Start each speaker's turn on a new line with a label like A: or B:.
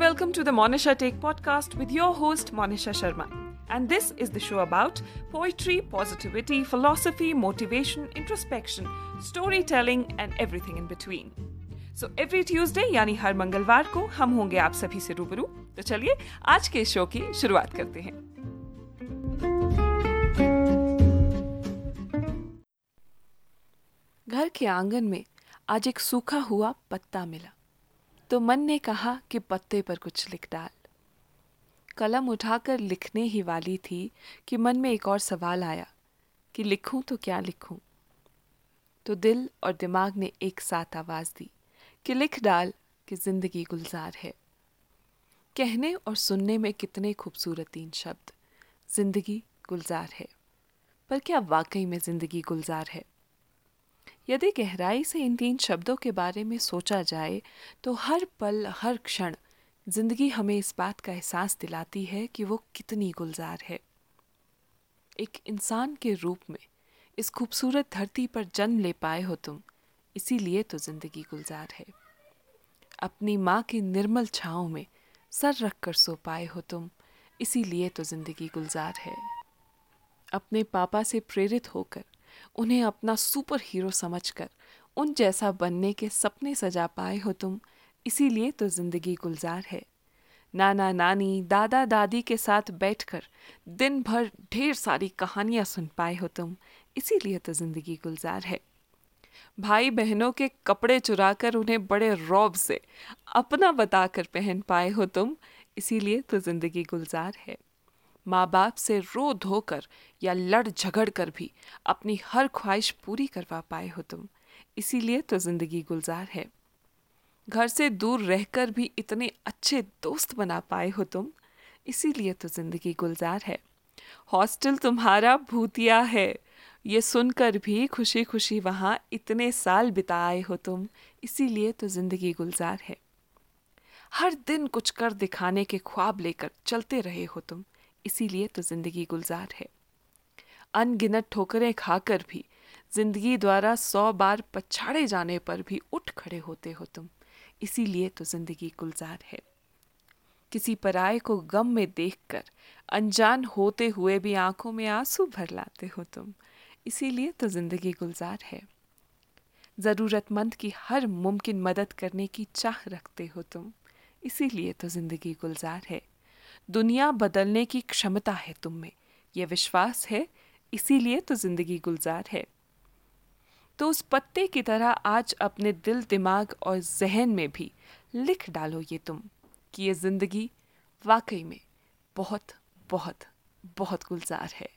A: welcome to the Monisha Take podcast with your host Monisha Sharma. And this is the show about poetry, positivity, philosophy, motivation, introspection, storytelling and everything in between. So every Tuesday यानी हर मंगलवार को हम होंगे आप सभी से रूबरू तो चलिए आज के शो की शुरुआत करते हैं घर के आँगन में आज एक सूखा हुआ पत्ता मिला तो मन ने कहा कि पत्ते पर कुछ लिख डाल। कलम उठाकर लिखने ही वाली थी कि मन में एक और सवाल आया कि लिखूं तो क्या लिखूं? तो दिल और दिमाग ने एक साथ आवाज़ दी कि लिख डाल कि ज़िंदगी गुलजार है। कहने और सुनने में कितने खूबसूरत तीन शब्द, ज़िंदगी गुलजार है। पर क्या वाकई में ज़िंदगी गुलजार है? यदि गहराई से इन तीन शब्दों के बारे में सोचा जाए तो हर पल, हर क्षण, ज़िंदगी हमें इस बात का एहसास दिलाती है कि वो कितनी गुलजार है। एक इंसान के रूप में इस खूबसूरत धरती पर जन्म ले पाए हो तुम, इसीलिए तो ज़िंदगी गुलजार है। अपनी माँ की निर्मल छाओं में सर रख कर सो पाए हो तुम, इसीलिए तो ज़िंदगी गुलजार है। अपने पापा से प्रेरित होकर उन्हें अपना सुपर हीरो समझकर, उन जैसा बनने के सपने सजा पाए हो तुम, इसीलिए तो ज़िंदगी गुलजार है। नाना, नानी, दादा, दादी के साथ बैठकर दिन भर ढेर सारी कहानियाँ सुन पाए हो तुम, इसीलिए तो ज़िंदगी गुलजार है। भाई बहनों के कपड़े चुराकर उन्हें बड़े रौब से अपना बताकर पहन पाए हो तुम, इसीलिए तो ज़िंदगी गुलजार है। माँ बाप से रो धोकर या लड़ झगड़ कर भी अपनी हर ख्वाहिश पूरी करवा पाए हो तुम। इसीलिए तो ज़िंदगी गुलजार है। घर से दूर रहकर भी इतने अच्छे दोस्त बना पाए हो तुम, इसीलिए तो ज़िंदगी गुलजार है। हॉस्टल तुम्हारा भूतिया है। ये सुनकर भी खुशी खुशी वहाँ इतने साल बिताए हो तुम, इसीलिए तो ज़िंदगी गुलजार है। हर दिन कुछ कर दिखाने के ख्वाब लेकर चलते रहे हो तुम इसीलिए तो ज़िंदगी गुलजार है। अनगिनत ठोकरें खाकर भी, ज़िंदगी द्वारा सौ बार पछाड़े जाने पर भी उठ खड़े होते हो तुम, इसीलिए तो ज़िंदगी गुलजार है। किसी पराये को गम में देखकर, अनजान होते हुए भी आँखों में आँसू भर लाते हो तुम, इसीलिए तो ज़िंदगी गुलजार है। ज़रूरतमंद की हर मुमकिन मदद करने की चाह रखते हो तुम, इसीलिए तो ज़िंदगी गुलजार है। दुनिया बदलने की क्षमता है तुम में। यह विश्वास है, इसीलिए तो ज़िंदगी गुलजार है। तो उस पत्ते की तरह आज अपने दिल, दिमाग और जहन में भी लिख डालो ये तुम कि ये ज़िंदगी वाकई में बहुत बहुत बहुत गुलजार है।